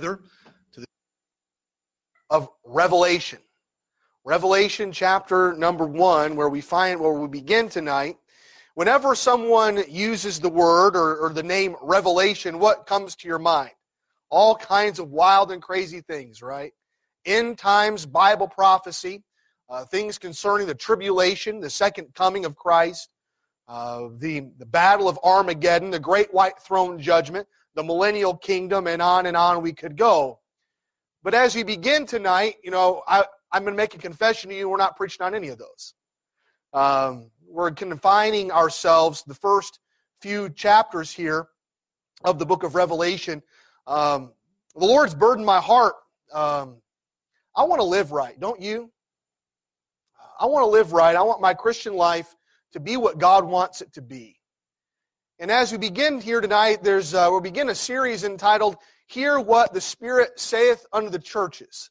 to the of Revelation. Revelation chapter number one, where we find where we begin tonight. Whenever someone uses the word or, or the name revelation, what comes to your mind? All kinds of wild and crazy things, right? End times Bible prophecy, uh, things concerning the tribulation, the second coming of Christ, uh, the, the battle of Armageddon, the great white throne judgment, the millennial kingdom, and on and on we could go. But as we begin tonight, you know, I, I'm going to make a confession to you. We're not preaching on any of those. Um, we're confining ourselves the first few chapters here of the book of Revelation. Um, the Lord's burdened my heart. Um, I want to live right, don't you? I want to live right. I want my Christian life to be what God wants it to be. And as we begin here tonight, there's uh, we'll begin a series entitled "Hear What the Spirit Saith Unto the Churches."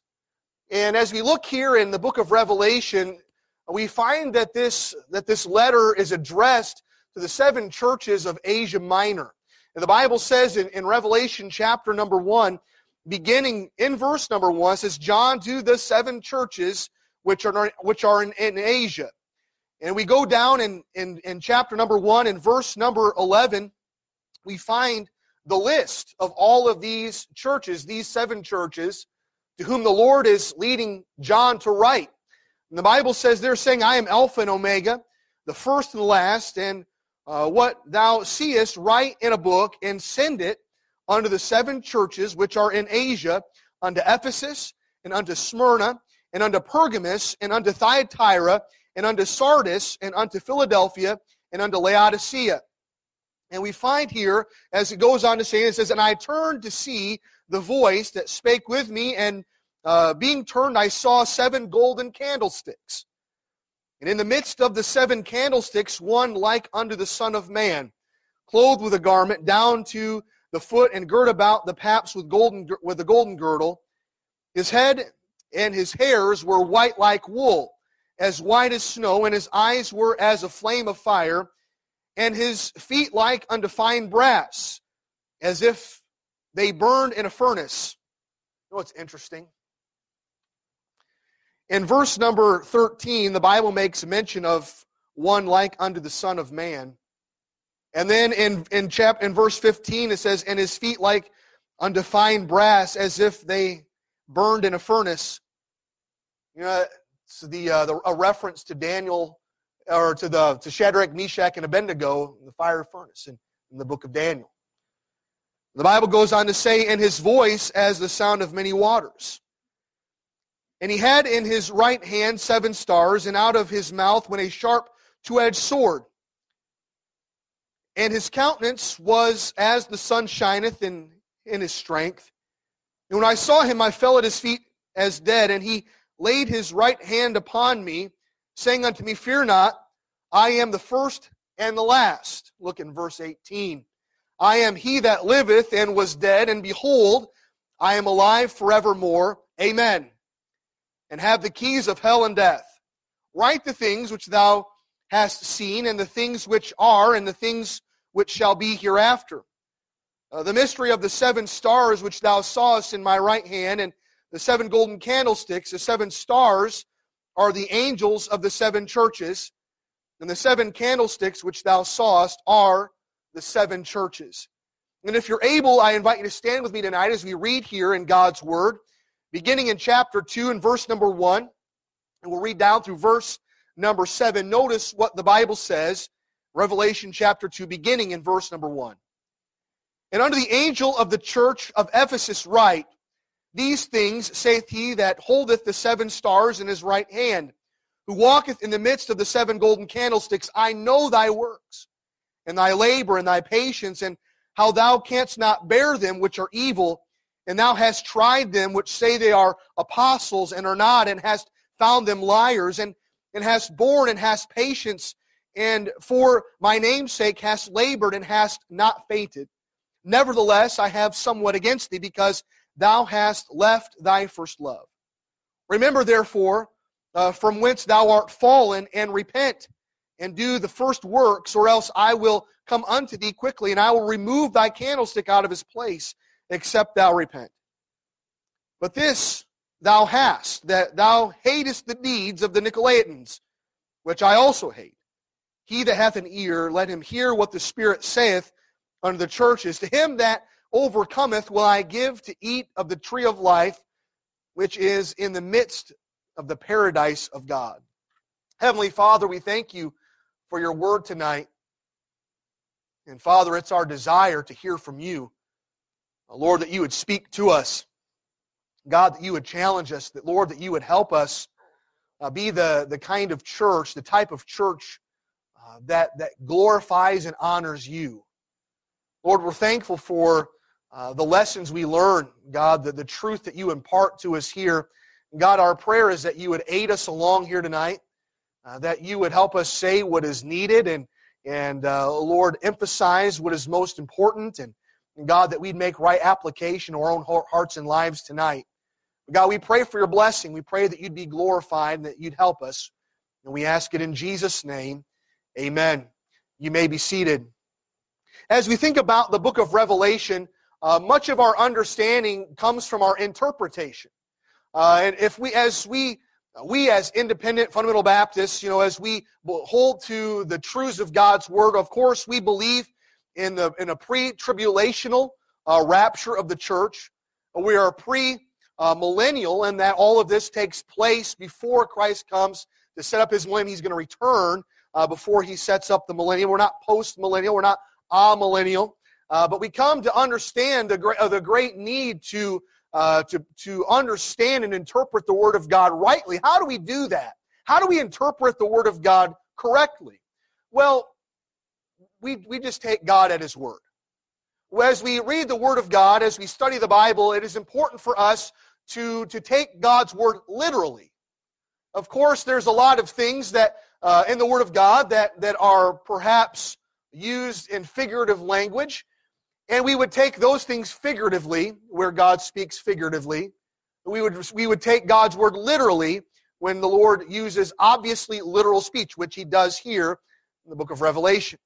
And as we look here in the book of Revelation, we find that this, that this letter is addressed to the seven churches of Asia Minor. And the Bible says in, in Revelation chapter number one, beginning in verse number one, says, John to the seven churches which are, which are in, in Asia. And we go down in, in, in chapter number one, in verse number 11, we find the list of all of these churches, these seven churches, to whom the Lord is leading John to write. And the Bible says they're saying, I am Alpha and Omega, the first and the last, and uh, what thou seest, write in a book and send it unto the seven churches which are in Asia, unto Ephesus, and unto Smyrna, and unto Pergamos, and unto Thyatira, and unto Sardis, and unto Philadelphia, and unto Laodicea. And we find here, as it goes on to say, it says, And I turned to see the voice that spake with me, and uh, being turned, I saw seven golden candlesticks. And in the midst of the seven candlesticks, one like unto the Son of Man, clothed with a garment down to the foot, and girt about the paps with golden with a golden girdle. His head and his hairs were white like wool, as white as snow, and his eyes were as a flame of fire, and his feet like unto fine brass, as if they burned in a furnace. You know what's interesting? In verse number 13, the Bible makes mention of one like unto the Son of Man. And then in, in, chap, in verse 15, it says, And his feet like unto fine brass, as if they burned in a furnace. You know, the, uh, the, a reference to Daniel, or to, the, to Shadrach, Meshach, and Abednego in the fire furnace in, in the book of Daniel. The Bible goes on to say, And his voice as the sound of many waters. And he had in his right hand seven stars, and out of his mouth went a sharp two edged sword. And his countenance was as the sun shineth in, in his strength. And when I saw him, I fell at his feet as dead, and he laid his right hand upon me, saying unto me, Fear not, I am the first and the last. Look in verse 18. I am he that liveth and was dead, and behold, I am alive forevermore. Amen and have the keys of hell and death. Write the things which thou hast seen, and the things which are, and the things which shall be hereafter. Uh, the mystery of the seven stars which thou sawest in my right hand, and the seven golden candlesticks, the seven stars are the angels of the seven churches, and the seven candlesticks which thou sawest are the seven churches. And if you're able, I invite you to stand with me tonight as we read here in God's Word beginning in chapter 2 and verse number 1. And we'll read down through verse number 7. Notice what the Bible says, Revelation chapter 2, beginning in verse number 1. And unto the angel of the church of Ephesus write, These things saith he that holdeth the seven stars in his right hand, who walketh in the midst of the seven golden candlesticks. I know thy works, and thy labor, and thy patience, and how thou canst not bear them which are evil and thou hast tried them which say they are apostles and are not, and hast found them liars, and, and hast borne and hast patience, and for my name's sake hast labored and hast not fainted. Nevertheless, I have somewhat against thee, because thou hast left thy first love. Remember, therefore, uh, from whence thou art fallen, and repent, and do the first works, or else I will come unto thee quickly, and I will remove thy candlestick out of his place except thou repent. But this thou hast, that thou hatest the deeds of the Nicolaitans, which I also hate. He that hath an ear, let him hear what the Spirit saith unto the churches. To him that overcometh will I give to eat of the tree of life, which is in the midst of the paradise of God. Heavenly Father, we thank you for your word tonight. And Father, it's our desire to hear from you. Lord, that you would speak to us. God, that you would challenge us. That, Lord, that you would help us uh, be the, the kind of church, the type of church uh, that, that glorifies and honors you. Lord, we're thankful for uh, the lessons we learn, God, the, the truth that you impart to us here. God, our prayer is that you would aid us along here tonight, uh, that you would help us say what is needed, and, and uh, Lord, emphasize what is most important, and, and God, that we'd make right application of our own hearts and lives tonight. God, we pray for your blessing. We pray that you'd be glorified and that you'd help us. And we ask it in Jesus' name. Amen. You may be seated. As we think about the book of Revelation, uh, much of our understanding comes from our interpretation. Uh, and if we, as we, we as independent fundamental Baptists, you know, as we hold to the truths of God's word, of course, we believe in the in a pre-tribulational uh, rapture of the church. We are pre uh, millennial, and that all of this takes place before Christ comes to set up his millennium. He's going to return uh, before he sets up the millennium. We're not post millennial, we're not amillennial, uh, but we come to understand the great, uh, the great need to, uh, to, to understand and interpret the Word of God rightly. How do we do that? How do we interpret the Word of God correctly? Well, we, we just take God at His Word. As we read the Word of God, as we study the Bible, it is important for us to, to take God's word literally. Of course, there's a lot of things that uh, in the Word of God that, that are perhaps used in figurative language, and we would take those things figuratively, where God speaks figuratively. We would, we would take God's Word literally when the Lord uses obviously literal speech, which He does here in the book of Revelation.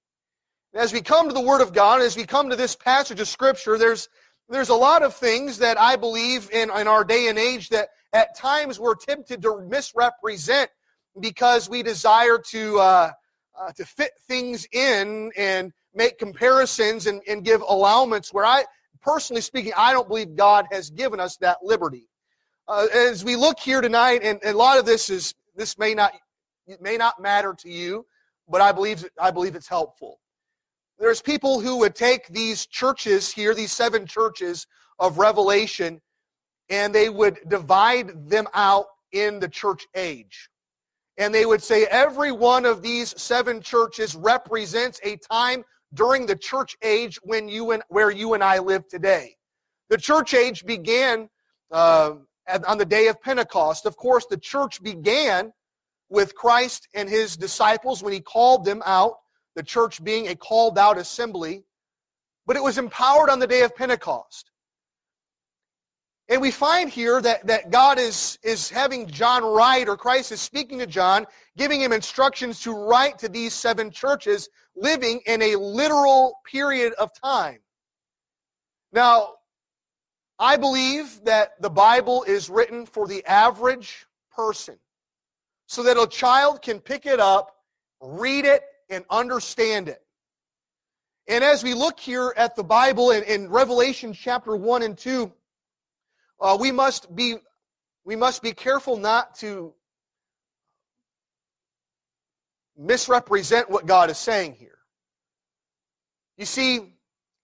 As we come to the Word of God, as we come to this passage of Scripture, there's there's a lot of things that I believe in, in our day and age that at times we're tempted to misrepresent because we desire to, uh, uh, to fit things in and make comparisons and, and give allowance where I, personally speaking, I don't believe God has given us that liberty. Uh, as we look here tonight, and, and, a lot of this is, this may not, may not matter to you, but I believe, I believe it's helpful. There's people who would take these churches here, these seven churches of Revelation, and they would divide them out in the church age. And they would say every one of these seven churches represents a time during the church age when you and where you and I live today. The church age began uh, on the day of Pentecost. Of course, the church began with Christ and his disciples when he called them out the church being a called out assembly, but it was empowered on the day of Pentecost. And we find here that, that God is, is having John write, or Christ is speaking to John, giving him instructions to write to these seven churches living in a literal period of time. Now, I believe that the Bible is written for the average person so that a child can pick it up, read it, and understand it. And as we look here at the Bible in, in Revelation chapter 1 and 2, uh, we must be we must be careful not to misrepresent what God is saying here. You see,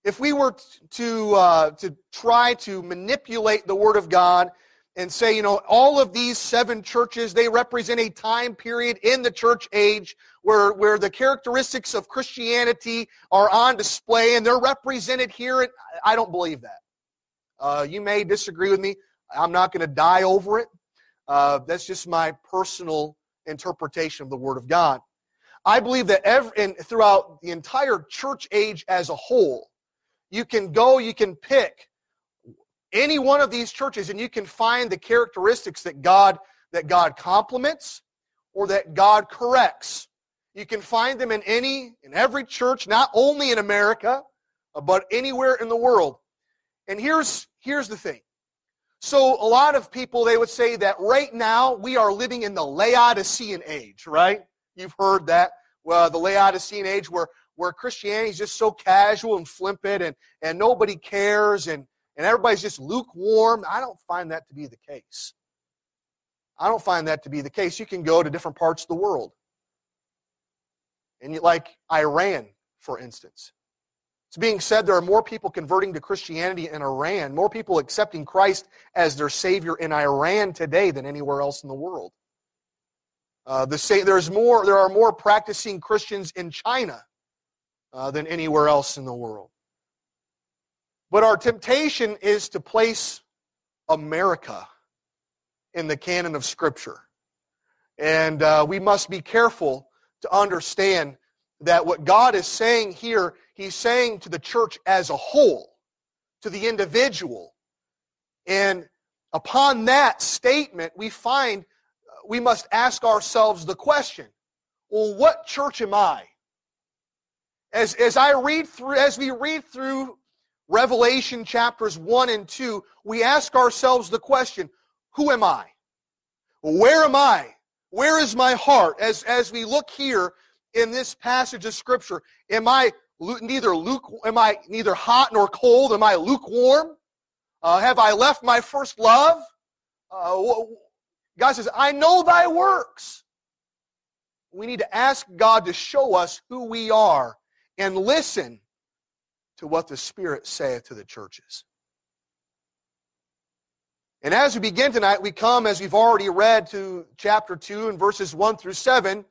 if we were to uh, to try to manipulate the Word of God and say, you know, all of these seven churches, they represent a time period in the church age where, where the characteristics of Christianity are on display and they're represented here. I don't believe that. Uh, you may disagree with me. I'm not going to die over it. Uh, that's just my personal interpretation of the Word of God. I believe that every, and throughout the entire church age as a whole, you can go, you can pick any one of these churches and you can find the characteristics that God that God compliments or that God corrects. You can find them in any in every church, not only in America, uh, but anywhere in the world. And here's here's the thing. So a lot of people, they would say that right now we are living in the Laodicean age, right? You've heard that. Well, the Laodicean age where, where Christianity is just so casual and flippant and, and nobody cares and, and everybody's just lukewarm. I don't find that to be the case. I don't find that to be the case. You can go to different parts of the world. And you, like Iran, for instance. It's being said there are more people converting to Christianity in Iran, more people accepting Christ as their Savior in Iran today than anywhere else in the world. Uh, the say, there's more, there are more practicing Christians in China uh, than anywhere else in the world. But our temptation is to place America in the canon of Scripture. And uh, we must be careful to understand that what God is saying here, He's saying to the church as a whole, to the individual. And upon that statement, we find we must ask ourselves the question well, what church am I? As, as I read through, as we read through Revelation chapters 1 and 2, we ask ourselves the question, who am I? Where am I? Where is my heart? As, as we look here in this passage of Scripture, am I neither luke, am I neither hot nor cold? Am I lukewarm? Uh, have I left my first love? Uh, God says, I know thy works. We need to ask God to show us who we are and listen to what the Spirit saith to the churches. And as we begin tonight, we come, as we've already read, to chapter 2 and verses 1 through 7,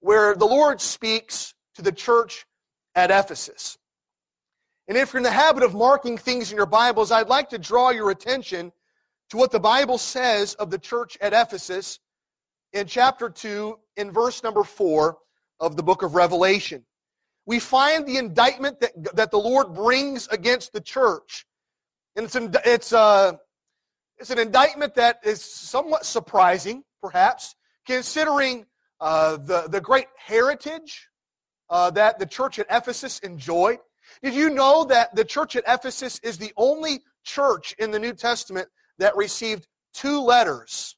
where the Lord speaks to the church at Ephesus. And if you're in the habit of marking things in your Bibles, I'd like to draw your attention to what the Bible says of the church at Ephesus in chapter 2, in verse number 4 of the book of Revelation. We find the indictment that, that the Lord brings against the church. And it's, it's, uh, it's an indictment that is somewhat surprising, perhaps, considering uh, the, the great heritage uh, that the church at Ephesus enjoyed. Did you know that the church at Ephesus is the only church in the New Testament that received two letters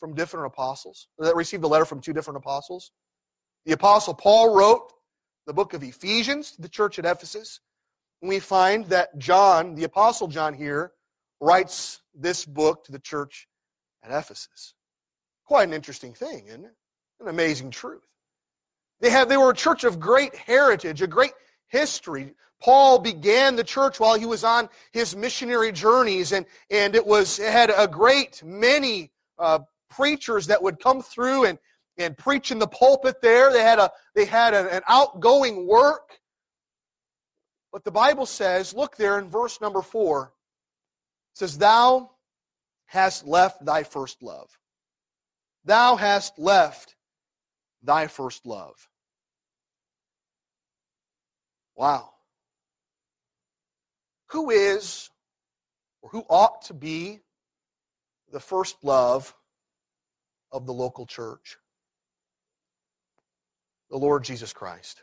from different apostles? That received a letter from two different apostles? The apostle Paul wrote the book of Ephesians to the church at Ephesus. We find that John, the apostle John here, writes this book to the church at Ephesus. Quite an interesting thing, isn't it? An amazing truth. They, have, they were a church of great heritage, a great history. Paul began the church while he was on his missionary journeys, and, and it, was, it had a great many uh, preachers that would come through and, and preach in the pulpit there. They had, a, they had a, an outgoing work. But the Bible says, look there in verse number four, says, Thou hast left thy first love. Thou hast left thy first love. Wow. Who is or who ought to be the first love of the local church? The Lord Jesus Christ.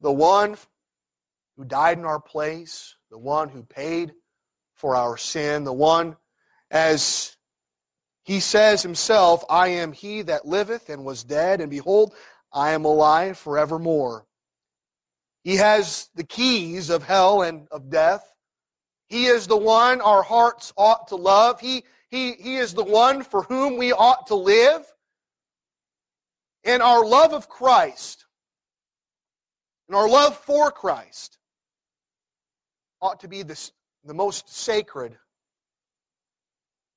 The one who died in our place, the one who paid for our sin, the one, as he says himself, I am he that liveth and was dead, and behold, I am alive forevermore. He has the keys of hell and of death. He is the one our hearts ought to love. He, he, he is the one for whom we ought to live. And our love of Christ and our love for Christ ought to be this, the most sacred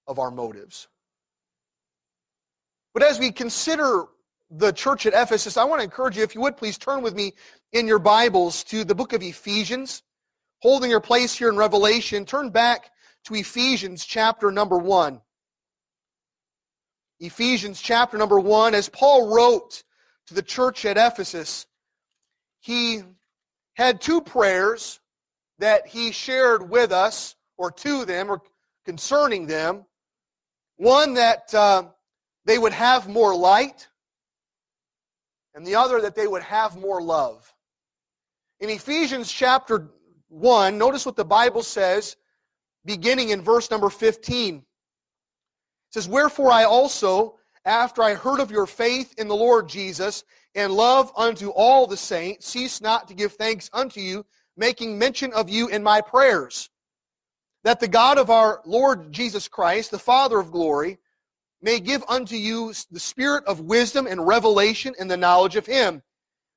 of our motives. But as we consider the church at Ephesus, I want to encourage you, if you would please turn with me in your Bibles to the book of Ephesians. Holding your place here in Revelation, turn back to Ephesians chapter number 1. Ephesians chapter number 1, as Paul wrote to the church at Ephesus, he had two prayers that he shared with us, or to them, or concerning them. One that uh, they would have more light, and the other that they would have more love. In Ephesians chapter 1, notice what the Bible says, beginning in verse number 15. It says, Wherefore I also, after I heard of your faith in the Lord Jesus and love unto all the saints, cease not to give thanks unto you, making mention of you in my prayers, that the God of our Lord Jesus Christ, the Father of glory, may give unto you the spirit of wisdom and revelation in the knowledge of him.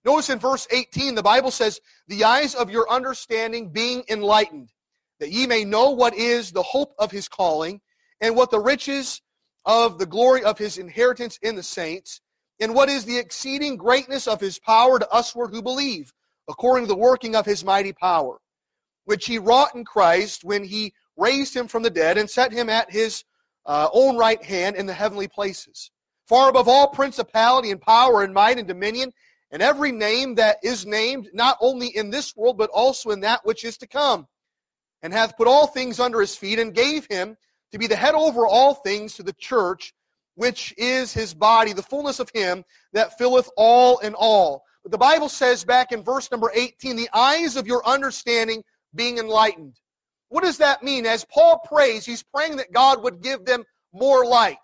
Notice in verse 18, the Bible says, The eyes of your understanding being enlightened, that ye may know what is the hope of his calling, and what the riches of the glory of his inheritance in the saints, and what is the exceeding greatness of his power to usward who believe, according to the working of his mighty power, which he wrought in Christ when he raised him from the dead and set him at his uh, own right hand in the heavenly places, far above all principality and power and might and dominion, and every name that is named, not only in this world, but also in that which is to come, and hath put all things under his feet, and gave him to be the head over all things to the church, which is his body, the fullness of him that filleth all in all. But the Bible says back in verse number 18, the eyes of your understanding being enlightened. What does that mean? As Paul prays, he's praying that God would give them more light.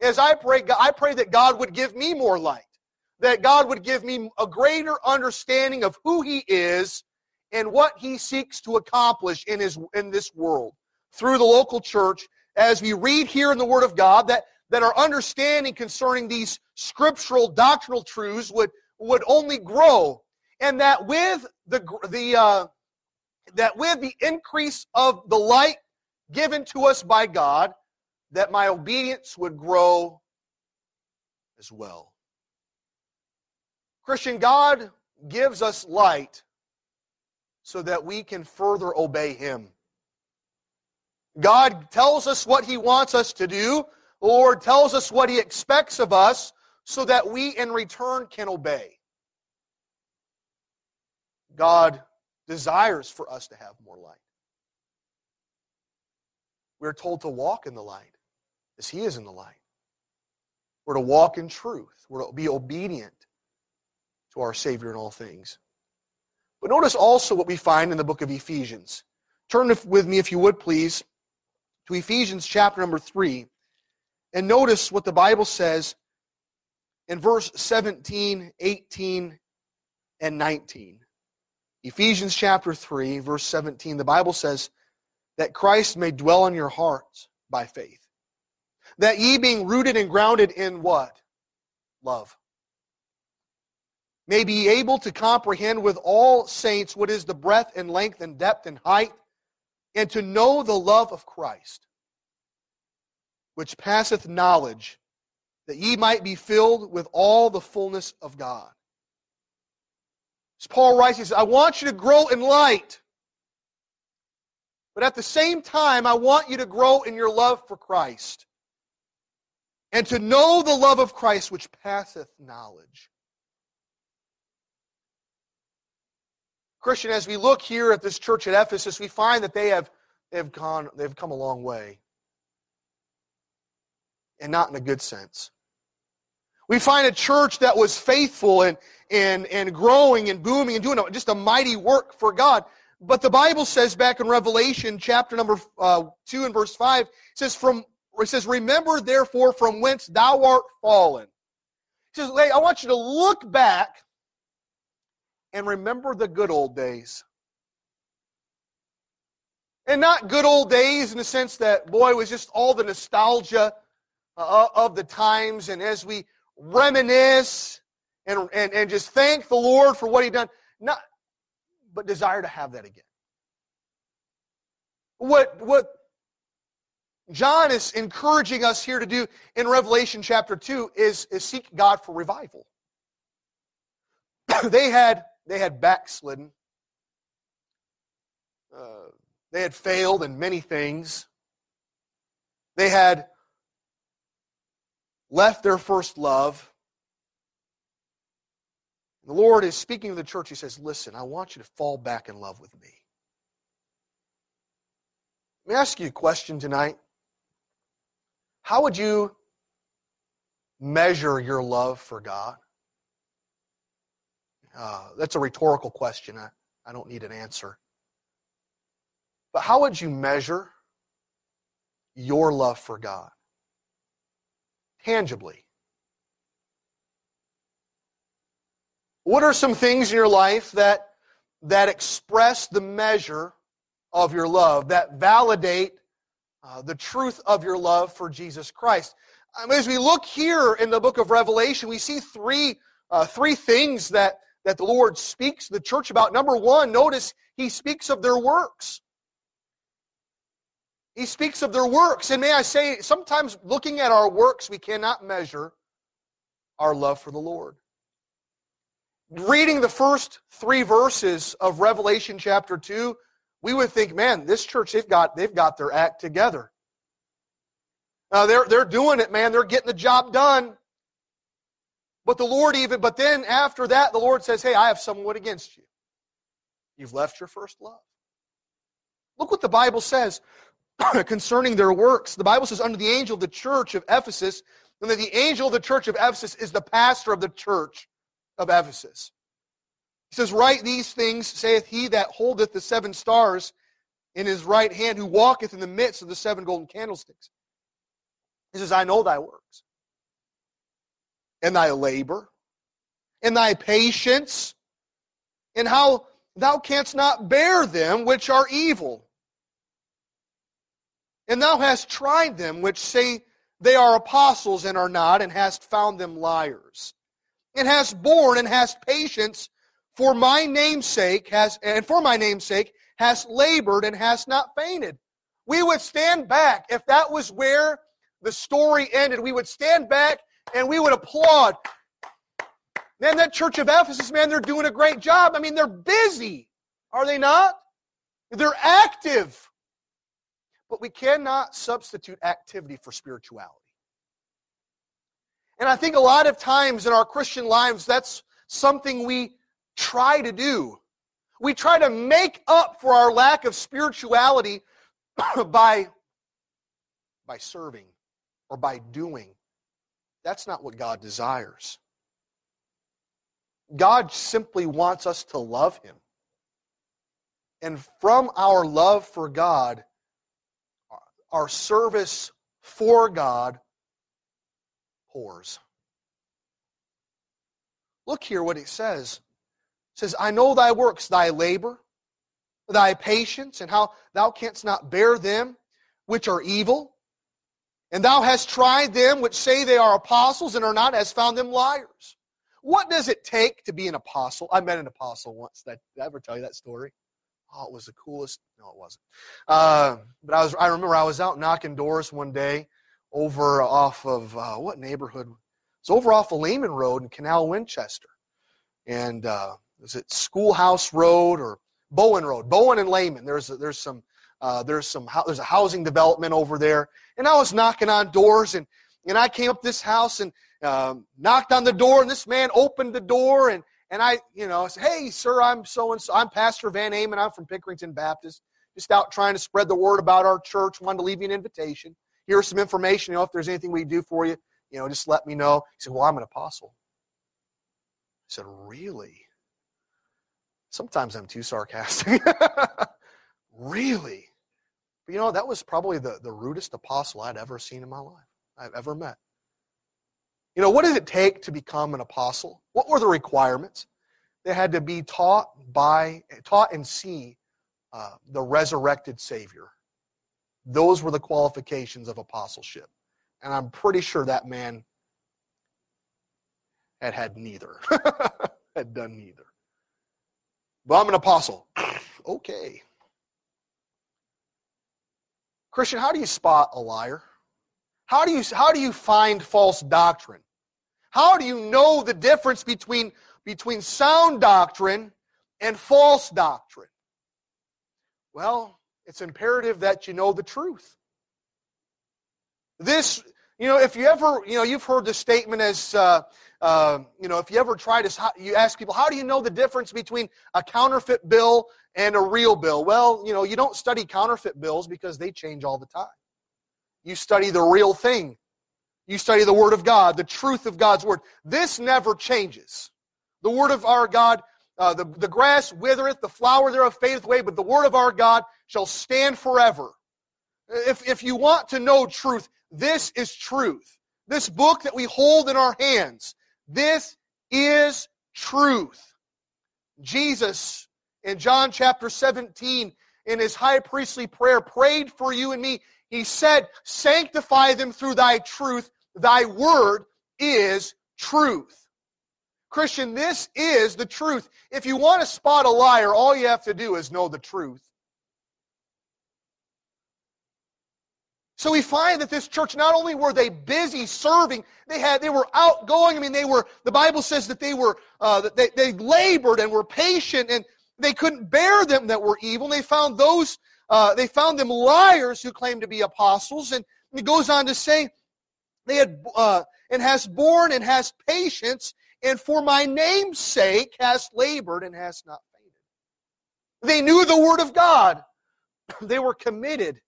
As I pray, I pray that God would give me more light. That God would give me a greater understanding of who he is and what he seeks to accomplish in his in this world through the local church as we read here in the word of God that that our understanding concerning these scriptural doctrinal truths would would only grow and that with the the uh, that with the increase of the light given to us by God, that my obedience would grow as well. Christian, God gives us light so that we can further obey Him. God tells us what He wants us to do. The Lord tells us what He expects of us so that we in return can obey. God desires for us to have more light. We're told to walk in the light as He is in the light. We're to walk in truth. We're to be obedient to our Savior in all things. But notice also what we find in the book of Ephesians. Turn with me, if you would, please, to Ephesians chapter number 3. And notice what the Bible says in verse 17, 18, and 19. Ephesians chapter 3, verse 17, the Bible says that Christ may dwell in your hearts by faith. That ye being rooted and grounded in what? Love. May be able to comprehend with all saints what is the breadth and length and depth and height, and to know the love of Christ, which passeth knowledge, that ye might be filled with all the fullness of God. As Paul writes, he says, I want you to grow in light. But at the same time, I want you to grow in your love for Christ. And to know the love of Christ which passeth knowledge. Christian, as we look here at this church at Ephesus, we find that they have, they have gone, they've come a long way. And not in a good sense. We find a church that was faithful and, and, and growing and booming and doing just a mighty work for God. But the Bible says back in Revelation chapter number uh, 2 and verse 5, it says, from, it says, Remember therefore from whence thou art fallen. It says, hey, I want you to look back and remember the good old days. And not good old days in the sense that, boy, it was just all the nostalgia uh, of the times. And as we reminisce and, and, and just thank the Lord for what He done. Not, but desire to have that again. What, what John is encouraging us here to do in Revelation chapter 2 is, is seek God for revival. they had they had backslidden. Uh, they had failed in many things. They had left their first love. The Lord is speaking to the church. He says, Listen, I want you to fall back in love with me. Let me ask you a question tonight. How would you measure your love for God? Uh, that's a rhetorical question. I, I don't need an answer. But how would you measure your love for God? Tangibly. What are some things in your life that, that express the measure of your love, that validate uh, the truth of your love for Jesus Christ? I mean, as we look here in the book of Revelation, we see three, uh, three things that, that the Lord speaks to the church about. Number one, notice he speaks of their works. He speaks of their works. And may I say, sometimes looking at our works, we cannot measure our love for the Lord reading the first three verses of Revelation chapter 2, we would think, man, this church, they've got, they've got their act together. Uh, they're, they're doing it, man. They're getting the job done. But the Lord even, but then after that, the Lord says, hey, I have somewhat against you. You've left your first love. Look what the Bible says concerning their works. The Bible says, under the angel of the church of Ephesus, and that the angel of the church of Ephesus is the pastor of the church of Ephesus. He says, Write these things, saith he that holdeth the seven stars in his right hand, who walketh in the midst of the seven golden candlesticks. He says, I know thy works, and thy labor, and thy patience, and how thou canst not bear them which are evil. And thou hast tried them which say they are apostles and are not, and hast found them liars. And hast borne and hast patience for my name's sake has and for my name's sake hast labored and hast not fainted. We would stand back if that was where the story ended. We would stand back and we would applaud man that church of ephesus man they're doing a great job i mean they're busy are they not they're active but we cannot substitute activity for spirituality and I think a lot of times in our Christian lives, that's something we try to do. We try to make up for our lack of spirituality by, by serving or by doing. That's not what God desires. God simply wants us to love Him. And from our love for God, our service for God pours. Look here what it says. It says, I know thy works, thy labor, thy patience, and how thou canst not bear them which are evil. And thou hast tried them which say they are apostles and are not, hast found them liars. What does it take to be an apostle? I met an apostle once. Did I ever tell you that story? Oh, it was the coolest. No, it wasn't. Uh, but I was. I remember I was out knocking doors one day, over off of uh, what neighborhood? It's over off of Lehman Road in Canal Winchester. And uh, is it Schoolhouse Road or Bowen Road? Bowen and Lehman. There's there's some uh, there's some there's a housing development over there. And I was knocking on doors and and I came up this house and um, knocked on the door and this man opened the door and and I you know I said hey sir I'm so and so I'm Pastor Van Amen I'm from Pickerington Baptist just out trying to spread the word about our church wanted to leave you an invitation here's some information. You know, if there's anything we do for you, you know, just let me know. He said, Well, I'm an apostle. I said, Really? Sometimes I'm too sarcastic. really? But you know, that was probably the, the rudest apostle I'd ever seen in my life, I've ever met. You know, what did it take to become an apostle? What were the requirements? They had to be taught by, taught and see uh, the resurrected Savior. Those were the qualifications of apostleship. And I'm pretty sure that man had had neither, had done neither. But I'm an apostle. okay. Christian, how do you spot a liar? How do you, how do you find false doctrine? How do you know the difference between, between sound doctrine and false doctrine? Well, it's imperative that you know the truth. This, you know, if you ever, you know, you've heard the statement as, uh, uh, you know, if you ever try to, you ask people, how do you know the difference between a counterfeit bill and a real bill? Well, you know, you don't study counterfeit bills because they change all the time. You study the real thing. You study the Word of God, the truth of God's Word. This never changes. The Word of our God uh, the, the grass withereth, the flower thereof fadeth away, but the word of our God shall stand forever. If, if you want to know truth, this is truth. This book that we hold in our hands, this is truth. Jesus in John chapter 17 in his high priestly prayer prayed for you and me. He said, Sanctify them through thy truth. Thy word is truth. Christian, this is the truth. If you want to spot a liar, all you have to do is know the truth. So we find that this church not only were they busy serving, they had they were outgoing. I mean, they were. The Bible says that they were uh, that they, they labored and were patient, and they couldn't bear them that were evil. And they found those uh, they found them liars who claimed to be apostles, and it goes on to say they had uh, and has borne and has patience, and for my name's sake has labored and has not fainted. They knew the word of God. They were committed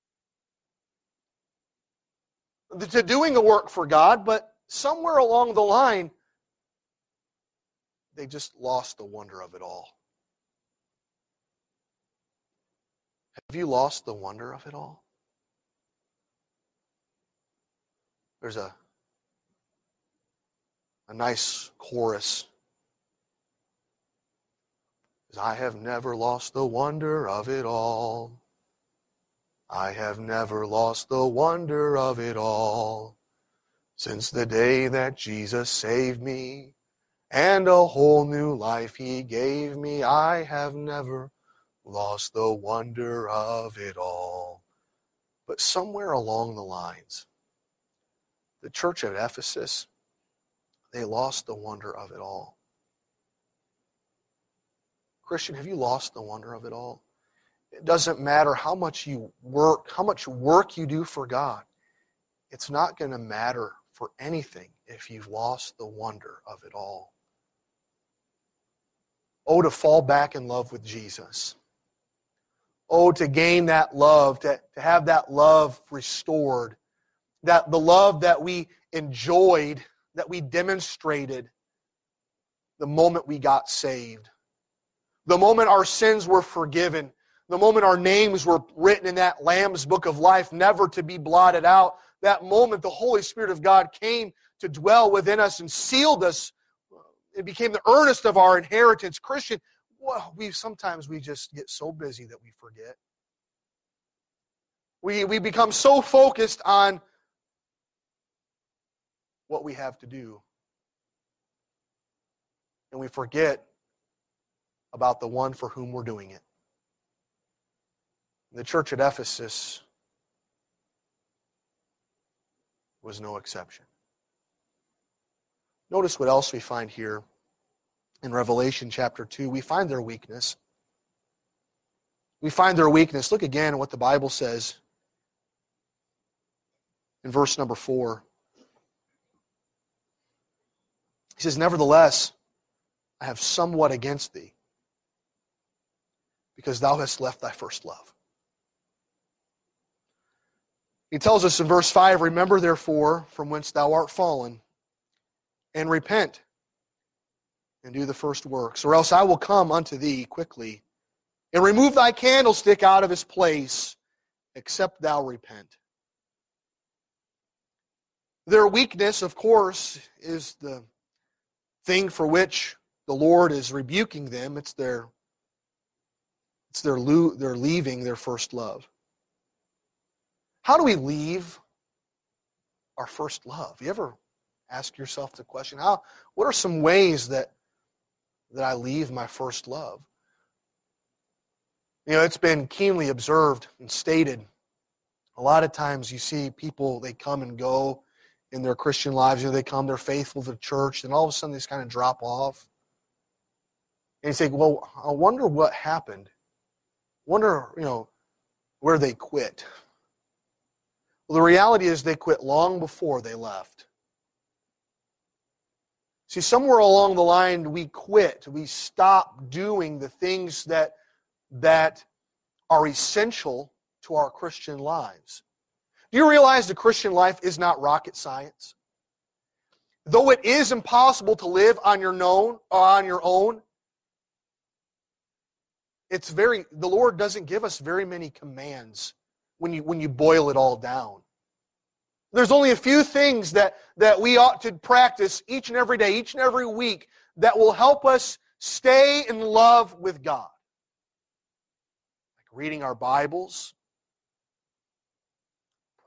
to doing a work for God, but somewhere along the line, they just lost the wonder of it all. Have you lost the wonder of it all? There's a a nice chorus. I have never lost the wonder of it all. I have never lost the wonder of it all since the day that Jesus saved me and a whole new life he gave me. I have never lost the wonder of it all. But somewhere along the lines, the church at Ephesus, they lost the wonder of it all. Christian, have you lost the wonder of it all? It doesn't matter how much you work, how much work you do for God. It's not going to matter for anything if you've lost the wonder of it all. Oh, to fall back in love with Jesus. Oh, to gain that love, to, to have that love restored. That the love that we enjoyed, that we demonstrated the moment we got saved. The moment our sins were forgiven the moment our names were written in that Lamb's book of life, never to be blotted out, that moment the Holy Spirit of God came to dwell within us and sealed us. It became the earnest of our inheritance. Christian, well, we sometimes we just get so busy that we forget. We, we become so focused on what we have to do. And we forget about the one for whom we're doing it. The church at Ephesus was no exception. Notice what else we find here in Revelation chapter 2. We find their weakness. We find their weakness. Look again at what the Bible says in verse number 4. He says, Nevertheless, I have somewhat against thee, because thou hast left thy first love. He tells us in verse 5 Remember, therefore, from whence thou art fallen, and repent, and do the first works, or else I will come unto thee quickly, and remove thy candlestick out of his place, except thou repent. Their weakness, of course, is the thing for which the Lord is rebuking them. It's their, it's their, their leaving their first love. How do we leave our first love? You ever ask yourself the question, how what are some ways that that I leave my first love? You know, it's been keenly observed and stated. A lot of times you see people, they come and go in their Christian lives. You know, they come, they're faithful to the church, and all of a sudden they just kind of drop off. And you say, well, I wonder what happened. Wonder, you know, where they quit. Well, the reality is they quit long before they left. See, somewhere along the line, we quit. We stop doing the things that, that are essential to our Christian lives. Do you realize the Christian life is not rocket science? Though it is impossible to live on your own, on your own, it's very the Lord doesn't give us very many commands when you, when you boil it all down. There's only a few things that, that we ought to practice each and every day, each and every week, that will help us stay in love with God. Like reading our Bibles,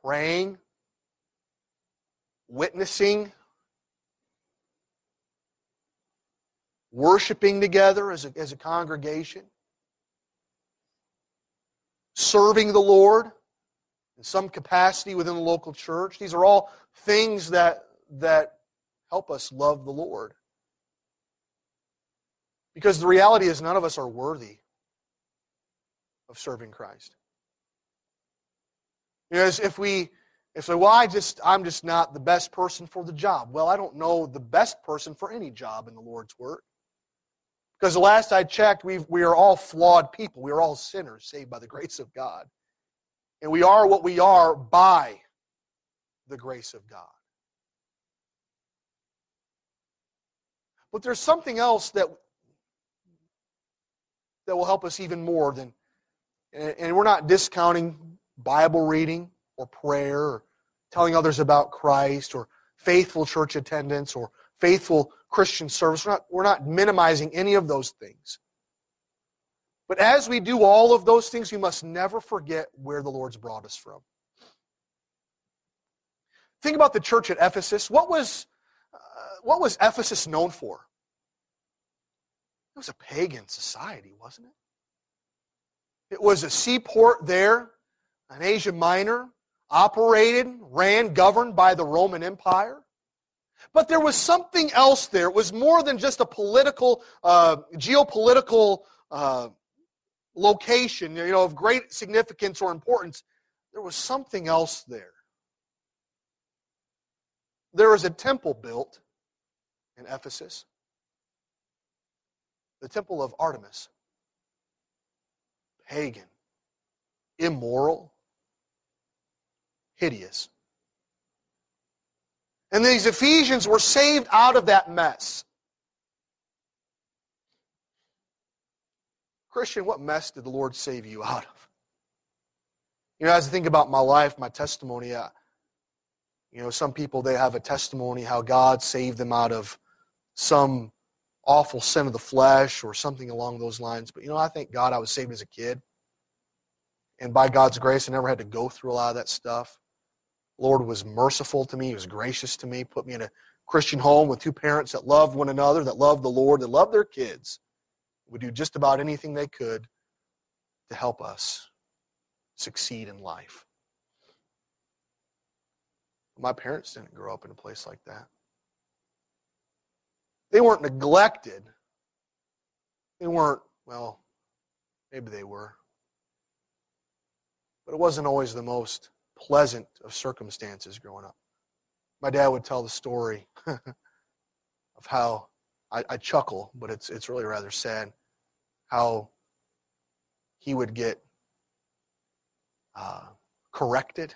praying, witnessing, worshiping together as a, as a congregation, serving the Lord in some capacity within the local church. These are all things that, that help us love the Lord. Because the reality is, none of us are worthy of serving Christ. Because if we if say, well, I just I'm just not the best person for the job. Well, I don't know the best person for any job in the Lord's work. Because the last I checked, we we are all flawed people. We are all sinners saved by the grace of God. And we are what we are by the grace of God. But there's something else that that will help us even more than and we're not discounting Bible reading or prayer or telling others about Christ or faithful church attendance or faithful Christian service. We're not, we're not minimizing any of those things. But as we do all of those things, we must never forget where the Lord's brought us from. Think about the church at Ephesus. What was, uh, what was Ephesus known for? It was a pagan society, wasn't it? It was a seaport there in Asia Minor operated, ran, governed by the Roman Empire. But there was something else there. It was more than just a political, uh, geopolitical uh, location, you know, of great significance or importance. There was something else there. There was a temple built in Ephesus, the temple of Artemis. Pagan, immoral, hideous. And these Ephesians were saved out of that mess. Christian, what mess did the Lord save you out of? You know, as I think about my life, my testimony, uh, you know, some people, they have a testimony how God saved them out of some awful sin of the flesh or something along those lines. But, you know, I thank God I was saved as a kid. And by God's grace, I never had to go through a lot of that stuff. Lord was merciful to me. He was gracious to me, put me in a Christian home with two parents that loved one another, that loved the Lord, that loved their kids, would do just about anything they could to help us succeed in life. My parents didn't grow up in a place like that. They weren't neglected. They weren't, well, maybe they were. But it wasn't always the most pleasant of circumstances growing up. My dad would tell the story of how I, I, chuckle, but it's it's really rather sad how he would get uh, corrected.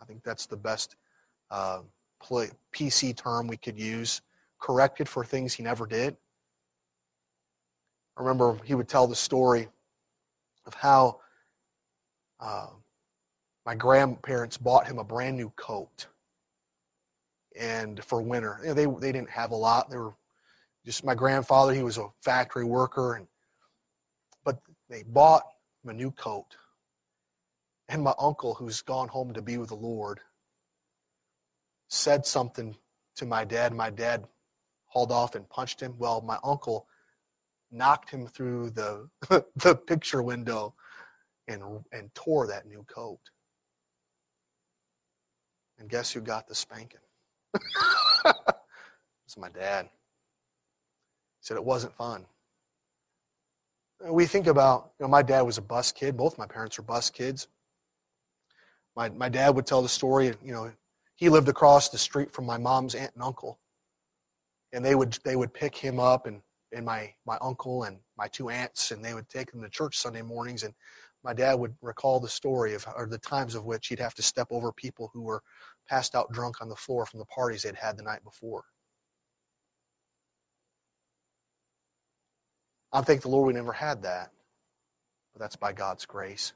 I think that's the best uh, play, PC term we could use. Corrected for things he never did. I remember he would tell the story of how uh, my grandparents bought him a brand new coat and for winter you know, they, they didn't have a lot they were just my grandfather he was a factory worker and they bought him a new coat and my uncle who's gone home to be with the lord said something to my dad my dad hauled off and punched him well my uncle knocked him through the the picture window and and tore that new coat and guess who got the spanking? it's my dad. He said it wasn't fun. We think about, you know, my dad was a bus kid. Both my parents were bus kids. My, my dad would tell the story, you know, he lived across the street from my mom's aunt and uncle. And they would, they would pick him up and, and my, my uncle and my two aunts, and they would take him to church Sunday mornings. And my dad would recall the story of or the times of which he'd have to step over people who were passed out drunk on the floor from the parties they'd had the night before. I thank the Lord we never had that, but that's by God's grace.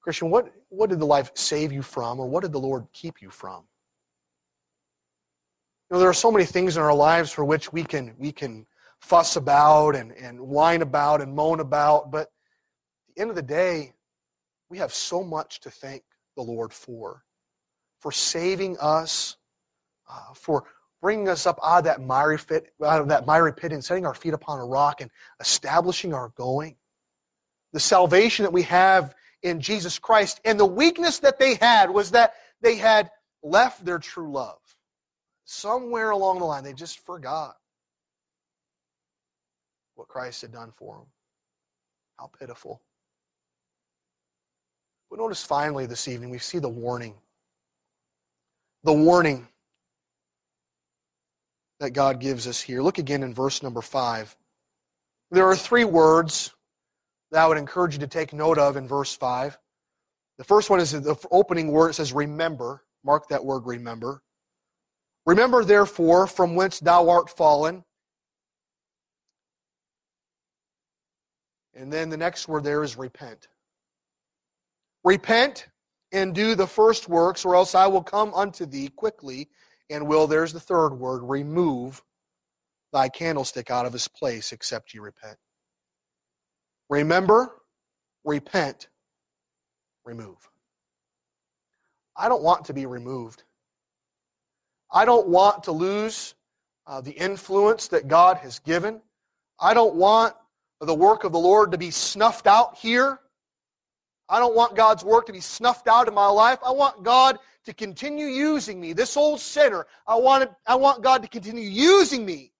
Christian, what, what did the life save you from, or what did the Lord keep you from? You know, there are so many things in our lives for which we can, we can fuss about and, and whine about and moan about, but at the end of the day, we have so much to thank the Lord for. For saving us, uh, for bringing us up out of that miry pit, out of that miry pit and setting our feet upon a rock and establishing our going. The salvation that we have in Jesus Christ. And the weakness that they had was that they had left their true love. Somewhere along the line, they just forgot what Christ had done for them. How pitiful. But notice finally this evening, we see the warning. The warning that God gives us here. Look again in verse number 5. There are three words that I would encourage you to take note of in verse 5. The first one is the opening word. It says, Remember. Mark that word, remember. Remember, therefore, from whence thou art fallen. And then the next word there is repent. Repent and do the first works, or else I will come unto thee quickly and will, there's the third word, remove thy candlestick out of his place, except you repent. Remember, repent, remove. I don't want to be removed. I don't want to lose uh, the influence that God has given. I don't want the work of the Lord to be snuffed out here. I don't want God's work to be snuffed out in my life. I want God to continue using me, this old sinner. I want, I want God to continue using me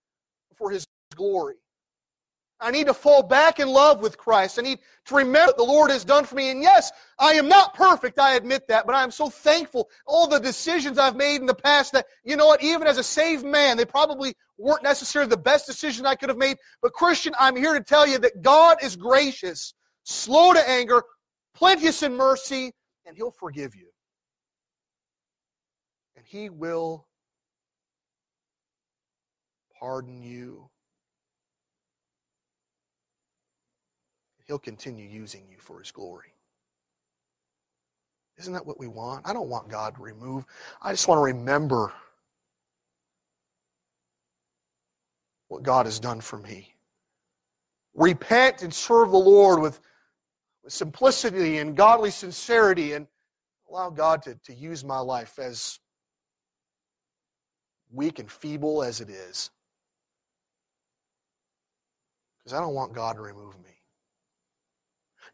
for His glory. I need to fall back in love with Christ. I need to remember what the Lord has done for me. And yes, I am not perfect, I admit that, but I am so thankful. All the decisions I've made in the past that, you know what, even as a saved man, they probably weren't necessarily the best decision I could have made. But Christian, I'm here to tell you that God is gracious, slow to anger, plenteous in mercy, and He'll forgive you. And He will pardon you He'll continue using you for His glory. Isn't that what we want? I don't want God to remove. I just want to remember what God has done for me. Repent and serve the Lord with, with simplicity and godly sincerity and allow God to, to use my life as weak and feeble as it is. Because I don't want God to remove me.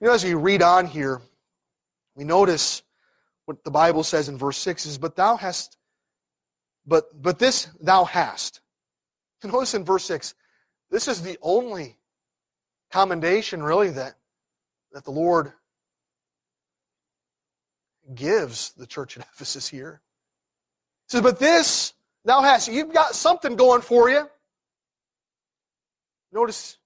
You know, as we read on here, we notice what the Bible says in verse 6 is, But thou hast, but, but this thou hast. Notice in verse 6, this is the only commendation, really, that, that the Lord gives the church at Ephesus here. He says, But this thou hast. You've got something going for you. Notice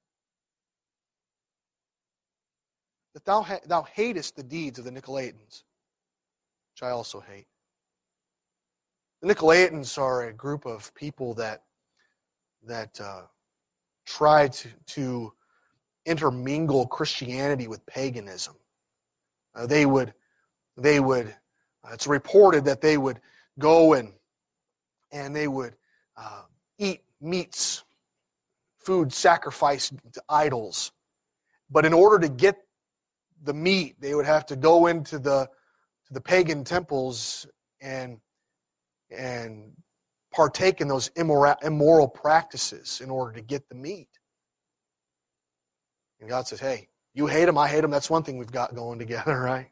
that thou, ha- thou hatest the deeds of the Nicolaitans, which I also hate. The Nicolaitans are a group of people that, that uh, try to, to intermingle Christianity with paganism. Uh, they would, they would uh, it's reported that they would go and, and they would uh, eat meats, food sacrificed to idols. But in order to get the meat. They would have to go into the to the pagan temples and and partake in those immoral, immoral practices in order to get the meat. And God says, "Hey, you hate them, I hate them. That's one thing we've got going together, right?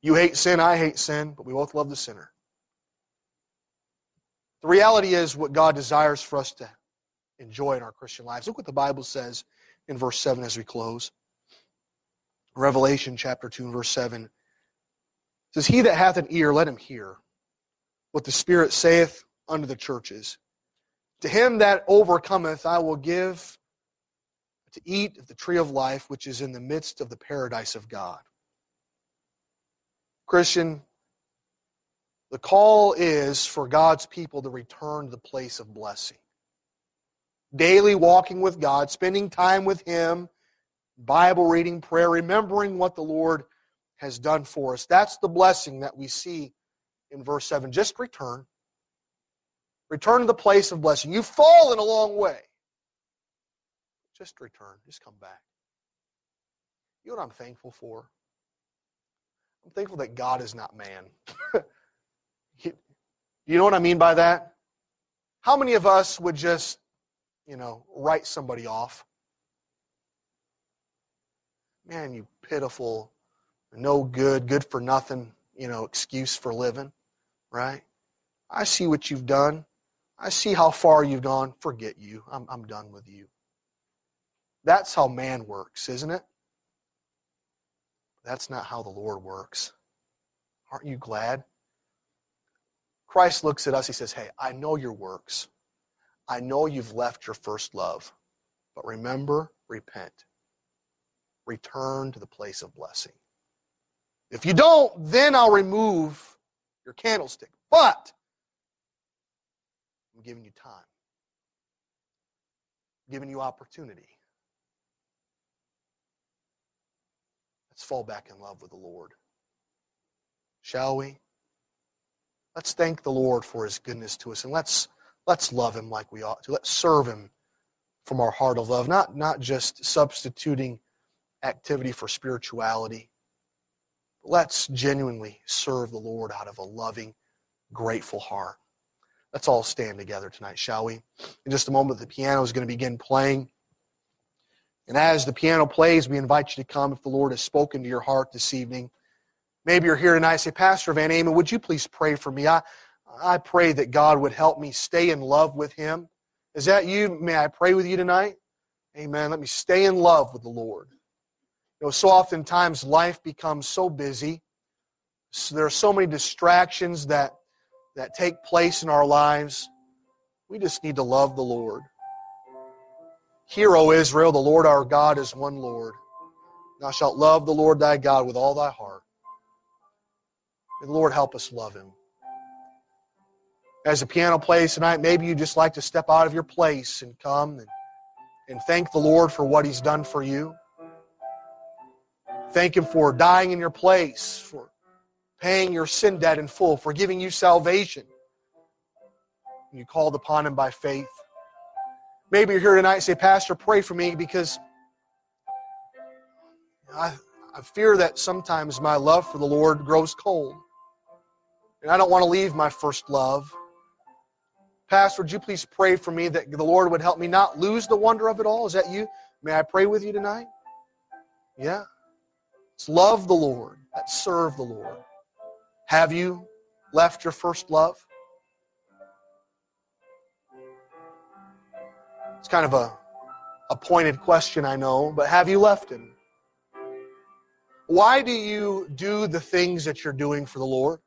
You hate sin, I hate sin, but we both love the sinner." The reality is what God desires for us to enjoy in our Christian lives. Look what the Bible says in verse 7 as we close. Revelation chapter 2 verse 7 says, He that hath an ear, let him hear what the Spirit saith unto the churches. To him that overcometh, I will give to eat of the tree of life, which is in the midst of the paradise of God. Christian, the call is for God's people to return to the place of blessing. Daily walking with God, spending time with Him, Bible reading, prayer, remembering what the Lord has done for us. That's the blessing that we see in verse 7. Just return. Return to the place of blessing. You've fallen a long way. Just return. Just come back. You know what I'm thankful for? I'm thankful that God is not man. you know what I mean by that? How many of us would just, you know, write somebody off? Man, you pitiful, no good, good for nothing, you know, excuse for living, right? I see what you've done. I see how far you've gone. Forget you. I'm, I'm done with you. That's how man works, isn't it? That's not how the Lord works. Aren't you glad? Christ looks at us, he says, Hey, I know your works. I know you've left your first love. But remember, repent. Return to the place of blessing. If you don't, then I'll remove your candlestick. But I'm giving you time, I'm giving you opportunity. Let's fall back in love with the Lord. Shall we? Let's thank the Lord for his goodness to us and let's let's love him like we ought to. Let's serve him from our heart of love, not, not just substituting activity for spirituality. Let's genuinely serve the Lord out of a loving, grateful heart. Let's all stand together tonight, shall we? In just a moment, the piano is going to begin playing. And as the piano plays, we invite you to come if the Lord has spoken to your heart this evening. Maybe you're here tonight and say, Pastor Van Amen, would you please pray for me? I, I pray that God would help me stay in love with Him. Is that you? May I pray with you tonight? Amen. Let me stay in love with the Lord. You know, so oftentimes life becomes so busy. So there are so many distractions that, that take place in our lives. We just need to love the Lord. Hear, O Israel, the Lord our God is one Lord. Thou shalt love the Lord thy God with all thy heart. May the Lord help us love him. As the piano plays tonight, maybe you just like to step out of your place and come and, and thank the Lord for what he's done for you. Thank him for dying in your place, for paying your sin debt in full, for giving you salvation. You called upon him by faith. Maybe you're here tonight and say, Pastor, pray for me because I, I fear that sometimes my love for the Lord grows cold. And I don't want to leave my first love. Pastor, would you please pray for me that the Lord would help me not lose the wonder of it all? Is that you? May I pray with you tonight? Yeah. Let's love the Lord. Let's serve the Lord. Have you left your first love? It's kind of a, a pointed question, I know, but have you left Him? Why do you do the things that you're doing for the Lord?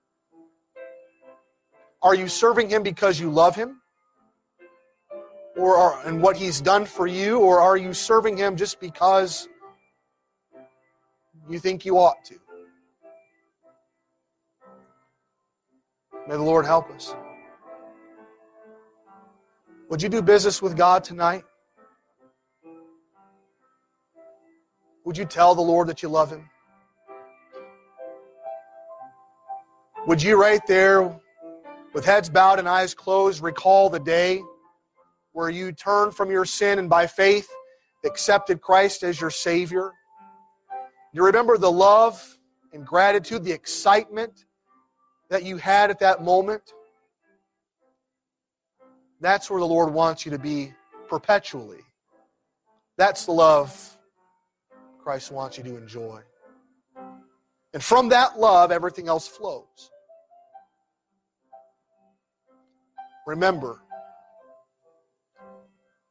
Are you serving Him because you love Him? Or are, and what He's done for you? Or are you serving Him just because you think you ought to? May the Lord help us. Would you do business with God tonight? Would you tell the Lord that you love Him? Would you, right there, with heads bowed and eyes closed, recall the day where you turned from your sin and by faith accepted Christ as your Savior? You remember the love and gratitude, the excitement that you had at that moment? That's where the Lord wants you to be perpetually. That's the love Christ wants you to enjoy. And from that love, everything else flows. Remember,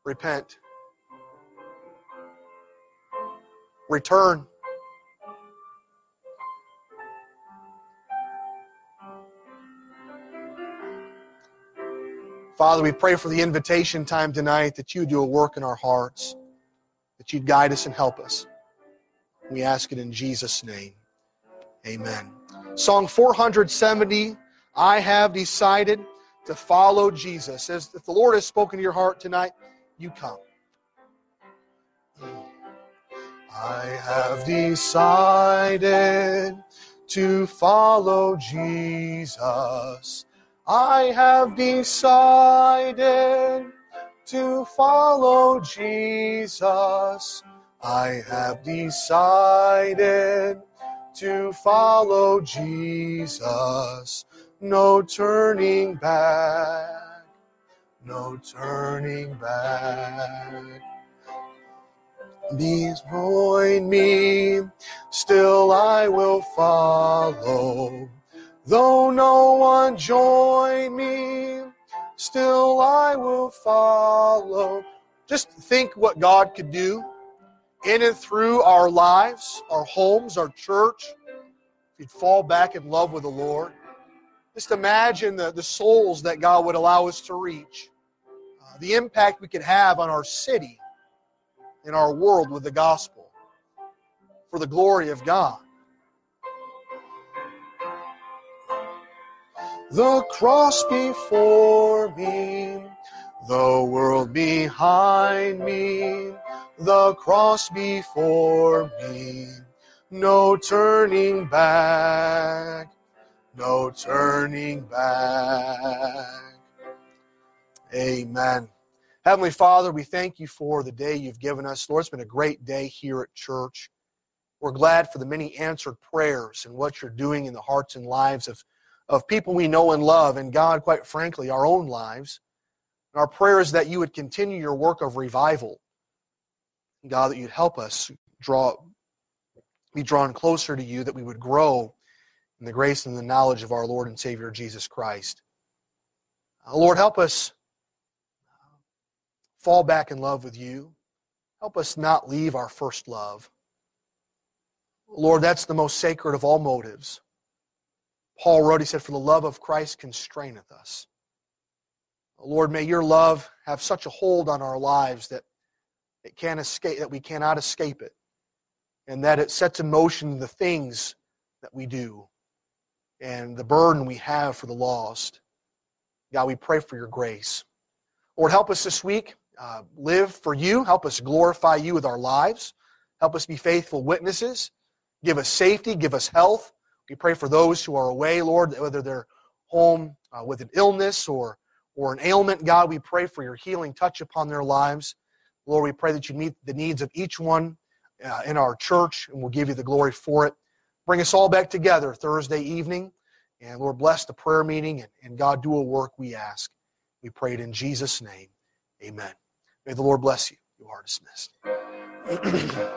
repent, return. Father, we pray for the invitation time tonight that you do a work in our hearts, that you'd guide us and help us. We ask it in Jesus' name. Amen. Song 470 I have decided to follow Jesus. As if the Lord has spoken to your heart tonight, you come. I have decided to follow Jesus. I have decided to follow Jesus. I have decided to follow Jesus. No turning back, no turning back. These join me, still I will follow. Though no one join me, still I will follow. Just think what God could do in and through our lives, our homes, our church. If you'd fall back in love with the Lord, just imagine the, the souls that God would allow us to reach, uh, the impact we could have on our city, in our world with the gospel, for the glory of God. The cross before me, the world behind me, the cross before me, no turning back, no turning back. Amen. Heavenly Father, we thank you for the day you've given us. Lord, it's been a great day here at church. We're glad for the many answered prayers and what you're doing in the hearts and lives of, of people we know and love, and God, quite frankly, our own lives. And our prayer is that you would continue your work of revival. God, that you'd help us draw, be drawn closer to you, that we would grow in the grace and the knowledge of our Lord and Savior Jesus Christ. Uh, Lord, help us fall back in love with you. Help us not leave our first love. Lord, that's the most sacred of all motives. Paul wrote, he said, For the love of Christ constraineth us. Lord, may your love have such a hold on our lives that it can't escape, that we cannot escape it, and that it sets in motion the things that we do and the burden we have for the lost. God, we pray for your grace. Lord, help us this week uh, live for you. Help us glorify you with our lives. Help us be faithful witnesses. Give us safety. Give us health. We pray for those who are away, Lord, whether they're home uh, with an illness or, or an ailment. God, we pray for your healing touch upon their lives. Lord, we pray that you meet the needs of each one uh, in our church, and we'll give you the glory for it. Bring us all back together Thursday evening. And Lord, bless the prayer meeting, and, and God, do a work we ask. We pray it in Jesus' name. Amen. May the Lord bless you. You are dismissed.